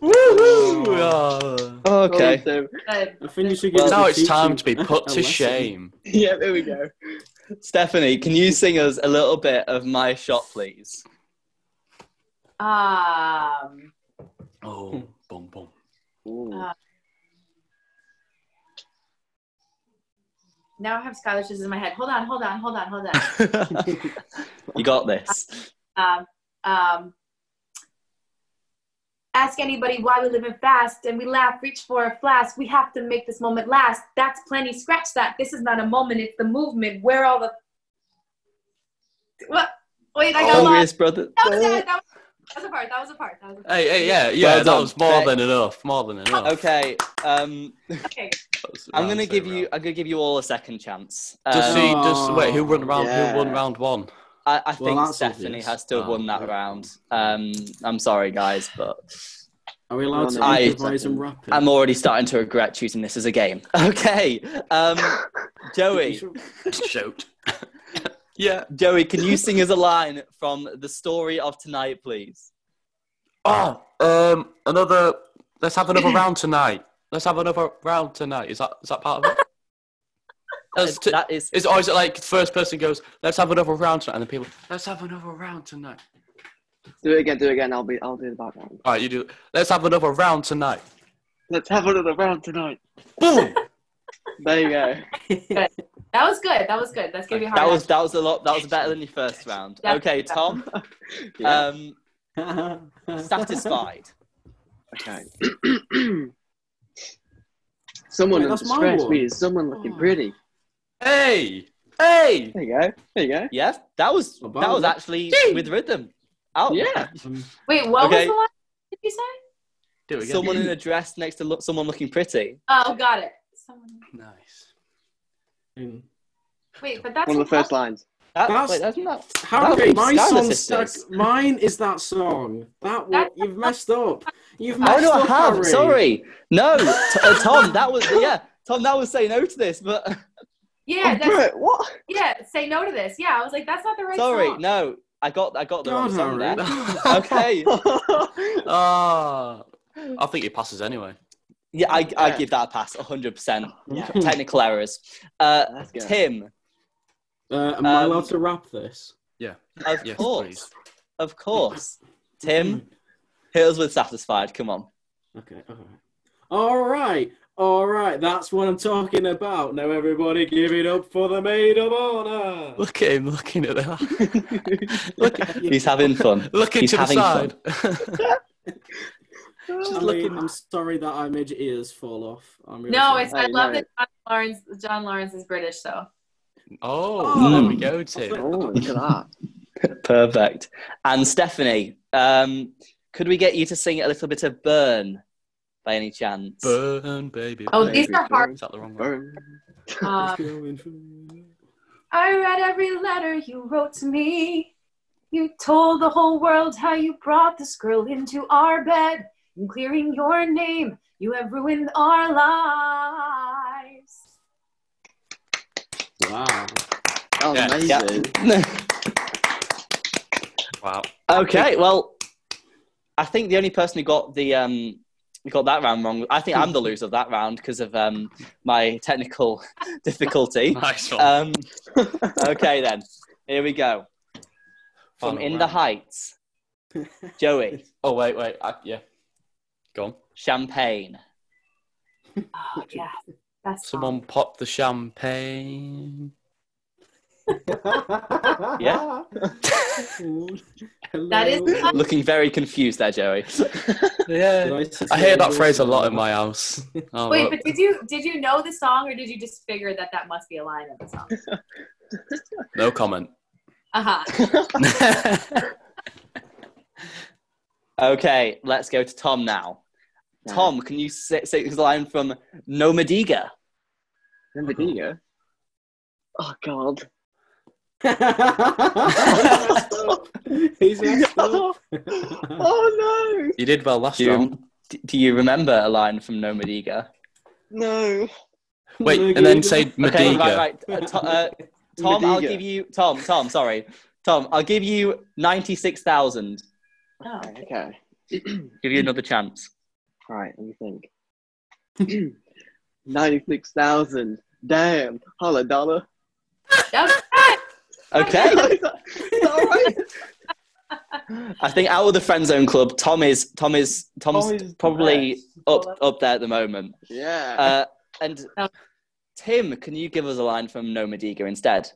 Woohoo! Oh, okay. I think you should get. now it's time to be put [laughs] to shame. Yeah, there we go. Stephanie, can you sing us a little bit of my shot, please? Um. Oh, boom, boom. Uh, now I have scholarships in my head. Hold on, hold on, hold on, hold on. [laughs] you got this. Um, um, ask anybody why we live in fast and we laugh, reach for a flask. We have to make this moment last. That's plenty. Scratch that. This is not a moment. It's the movement. Where all the what? Wait, I got oh, lost. brother. That was, that, that, was, that was a part. That was a part. That was a part. Hey, hey, yeah, yeah. Well that was more okay. than enough. More than enough. Okay. Um. Okay. I'm gonna give you. I'm gonna give you all a second chance. Um, does he? Does wait? Who won round? Yeah. Who won round one? I, I think well, Stephanie obvious. has to have oh, won that okay. round. Um, I'm sorry, guys, but Are we allowed to I, improvise and rap? I'm already starting to regret choosing this as a game. [laughs] Okay, um, [laughs] Joey, Shoot. [laughs] yeah. Joey, can you sing us a line from the story of tonight, please? Oh, um, another. Let's have another round tonight. Let's have another round tonight. Is that is that part of it? [laughs] That's t- that is is, or is it like first person goes, let's have another round tonight, and then people, let's have another round tonight. Do it again. Do it again. I'll be. I'll do the background. All right, you do. Let's have another round tonight. Let's have another round tonight. Boom. [laughs] There you go. [laughs] That was good. That was good. That's gonna be hard. that was that was a lot. That was better than your first [laughs] round. Yeah. Okay, Tom, [laughs] um, satisfied. okay. [clears throat] someone Wait, that's my expressed one. me as someone looking Oh. pretty. Hey, hey. There you go. There you go. Yes, that was Not that was was it? actually with rhythm. Oh Yeah. [laughs] Um, Wait, what Okay. was the line? Did you say? Do it again. someone in a dress next to look, someone looking pretty. Oh, got it. Someone... Nice. Um, Wait, but that's One of the first lines. That, That's- wait, that's not. How That okay, would be my Schuyler song's Sisters. stuck. Mine is that song. That one, you've messed up. You've Oh messed no, I up. have. Harry. Sorry. No, T- uh, Tom. That was yeah. Tom, that was say no to this, but [laughs] Yeah, oh, that's, Brett, what? yeah. Say no to this. Yeah, I was like, that's not the right song. sorry. song. No, I got I got the wrong song Harry. there. [laughs] [laughs] Okay. Ah, I think he passes anyway. Yeah, I I give that a pass. hundred percent. Yeah. [laughs] Technical errors. Uh, Tim, Uh, am I Um, allowed to wrap this? Yeah. Of Yes, course, please. of course. Tim, hit us with satisfied. Come on. Okay. All right. All right. All right. That's what I'm talking about. Now, everybody, give it up for the maid of honor. Look at him looking at that. [laughs] Look, at. He's having fun. looking He's to the having [laughs] side. I mean, I'm sorry that I made your ears fall off. I'm really No, sorry. it's I Hey, love no. that John Laurens. John Laurens is British, so oh, Oh. there we go, Tim. Oh, look at [laughs] that. Perfect. And Stephanie, um, could we get you to sing a little bit of "Burn" by any chance? Burn, baby. Oh, baby, these are hard. Is that the wrong one? Burn. um, I read every letter you wrote to me. You told the whole world how you brought this girl into our bed. And clearing your name, you have ruined our lives. Wow. That was Yeah. amazing. [laughs] Wow. okay, well, I think the only person who got the um, who got that round wrong. I think I'm the loser of that round because of um, my technical [laughs] difficulty. Nice one. Um, [laughs] okay, then here we go. From Final In the. Heights, Joey, Oh wait, wait. I, yeah. Go on. Champagne. [laughs] Oh, [laughs] yeah. That's Someone pop the champagne. [laughs] Yeah. That is- Looking very confused there, Joey. Yeah. I hear that phrase a lot in my house. Oh, Wait, look. but did you did you know the song or did you just figure that that must be a line of the song? no comment. Uh huh. Okay, let's go to Tom now. Tom, can you say, say the line from No Me Diga? Nomadiga? Oh God. [laughs] He's messed [laughs] up. oh no. You did well last Do round. you, do you remember a line from No Me Diga? No. No. Wait, and then say Okay, Mediga. right, right. Uh, to- uh, Tom, I'll Mediga. give you Tom. Tom, sorry, Tom. I'll give you ninety-six thousand. Oh. Okay. Give you another chance. All right. Let me think. [clears throat] Ninety-six thousand. Damn. Holla dollar. That was right. [laughs] Okay, Is that- is that all right? I think out of the friend zone club, Tom is Tom is Tom's Tom is probably best. up up there at the moment. Yeah. Uh, and [laughs] Tim, can you give us a line from No Me Diga instead?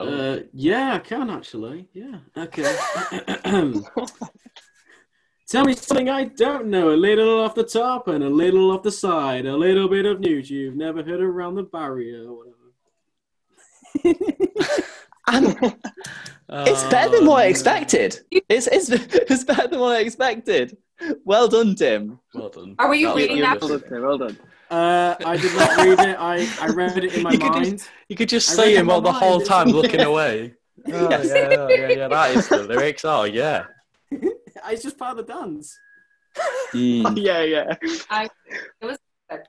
Uh, yeah, I can actually. Yeah. Okay. [laughs] [clears throat] [clears throat] Tell me something I don't know. A little off the top and a little off the side. A little bit of news you've never heard around the barrier or whatever. [laughs] Um, [laughs] it's better than what I Oh, expected. It's, it's it's better than what I expected. Well done, Tim. Well done. Are we That reading that? well done. Tim, Well done. Uh, I did not read it. I, I read it in my [laughs] You could just- mind. You could just I say read him all my the whole time looking away. Oh, Yes. yeah, yeah, yeah, yeah, that is the lyrics. Oh, yeah. It's just part of the dance. Mm. [laughs] yeah, yeah. I, it was. Good.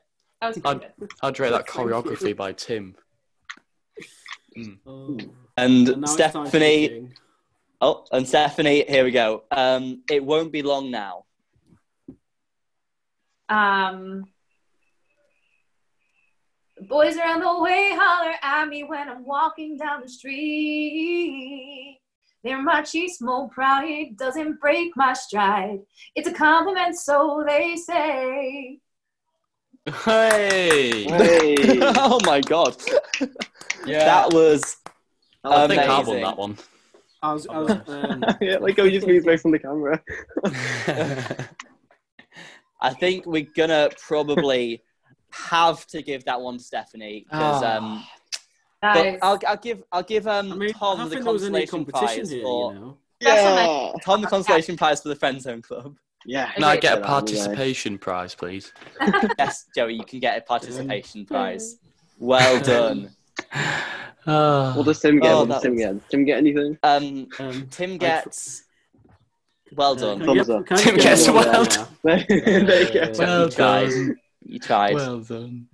That was good. I'd, rate that choreography by Tim. Oh. And And now it's time for Stephanie, oh, and Stephanie, here we go. Um, it won't be long now. Um, boys around the way holler at me when I'm walking down the street. Their machismo pride doesn't break my stride. It's a compliment, so they say. Hey! Hey. [laughs] oh my god, Yeah. that was I think I won that one. I was, I was, um, [laughs] yeah, like oh, just moves away from the camera. [laughs] I think we're gonna probably have to give that one to Stephanie because Ah. um, That but I'll, I'll give I'll give um I mean, Tom the think there was any consolation prize here, for you know. Yeah. Tom the consolation prize for the Friend Zone Club. Yeah. Can I get a participation prize, please? [laughs] yes, Joey, you can get a participation prize. Well [laughs] done. Uh, What does Tim get? Oh, what does Tim get? Tim get anything? Um, Um, Tim gets. Well uh, done. can I get- Thumbs up. Tim get gets well Yeah. [laughs] there you go. well you tried. done. You tried. Well done.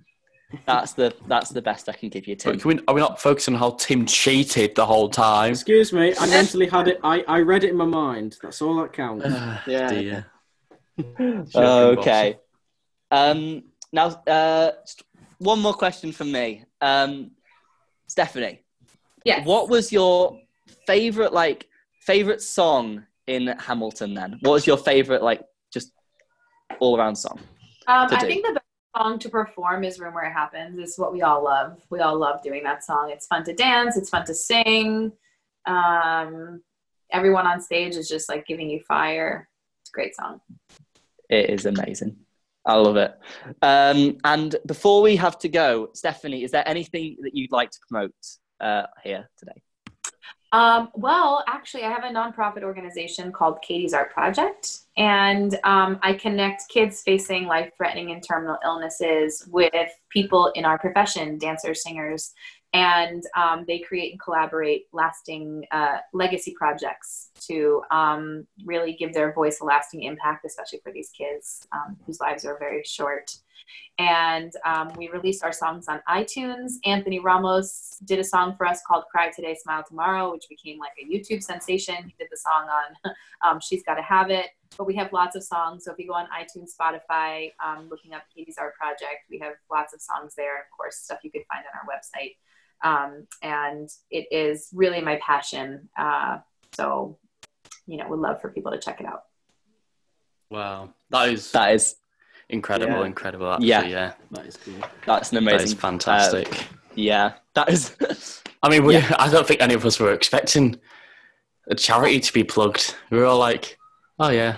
That's the that's the best I can give you, Tim. But can we, are we not focusing on how Tim cheated the whole time? Excuse me, I mentally had it. I, I read it in my mind. That's all that counts. [sighs] Yeah. Dear. okay. Um, now, uh, just one more question from me. Um, Stephanie, yes. what was your favorite like favorite song in Hamilton? Then, what was your favorite like just all around song? Um, I do? think the best song to perform is "Room Where It Happens." It's what we all love. We all love doing that song. It's fun to dance. It's fun to sing. Um, everyone on stage is just like giving you fire. It's a great song. It is amazing. I love it. Um, and before we have to go, Stephanie, is there anything that you'd like to promote uh, here today? Um, well, actually, I have a nonprofit organization called Katie's Art Project, and um, I connect kids facing life threatening and terminal illnesses with people in our profession dancers, singers, and um, they create and collaborate lasting uh, legacy projects to um, really give their voice a lasting impact, especially for these kids um, whose lives are very short and um, we released our songs on iTunes. Anthony Ramos did a song for us called "Cry Today, Smile Tomorrow," which became like a YouTube sensation. He did the song on [laughs] um, "She's Got to Have It," but we have lots of songs. So if you go on iTunes, Spotify, um, looking up Katie's Art Project, we have lots of songs there. Of course, stuff you could find on our website. Um, and it is really my passion. Uh, so, you know, would love for people to check it out. Wow. That is That is incredible, Yeah. incredible, actually, Yeah. yeah. That is cool. that's an amazing. That is fantastic. uh, yeah, that is. I mean, we, I don't think any of us were expecting a charity to be plugged. We were all like, oh, yeah.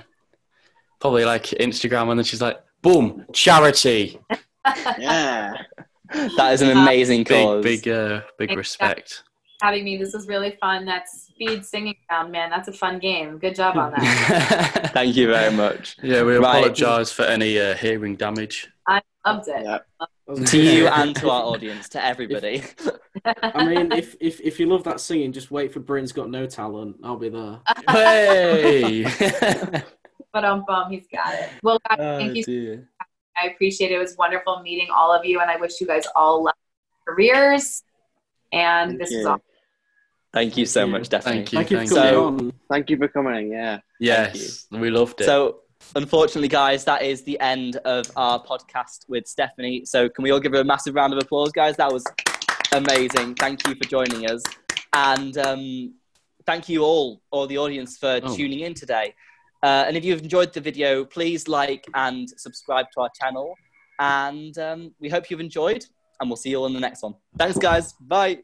Probably like Instagram, and then she's like, boom, charity. [laughs] Yeah. that is an amazing Big, cause. big, uh, big Exactly. respect. Having me, this is really fun. That speed singing sound, man, that's a fun game. Good job on that. [laughs] Thank you very much. yeah, we Right. apologise for any uh, hearing damage. I loved it. Yeah. To you and to our audience, to everybody. [laughs] I mean, if, if if you love that singing, just wait for Britain's Got No Talent. I'll be there. hey! [laughs] But um, bum, he's got it. Well, guys, thank you. dear. I appreciate it. It was wonderful meeting all of you, and I wish you guys all luck in your careers. And Thank this you. is all. Thank you so you. much, Stephanie. Thank you. Thank you for thank coming you. on. Thank you for coming. Yeah. Yes, we loved it. So, unfortunately, guys, that is the end of our podcast with Stephanie. So, can we all give her a massive round of applause, guys? That was amazing. Thank you for joining us. And um, thank you all, or the audience, for Oh. tuning in today. Uh, and if you've enjoyed the video, please like and subscribe to our channel. And um, we hope you've enjoyed, and we'll see you all in the next one. Thanks, guys. Bye.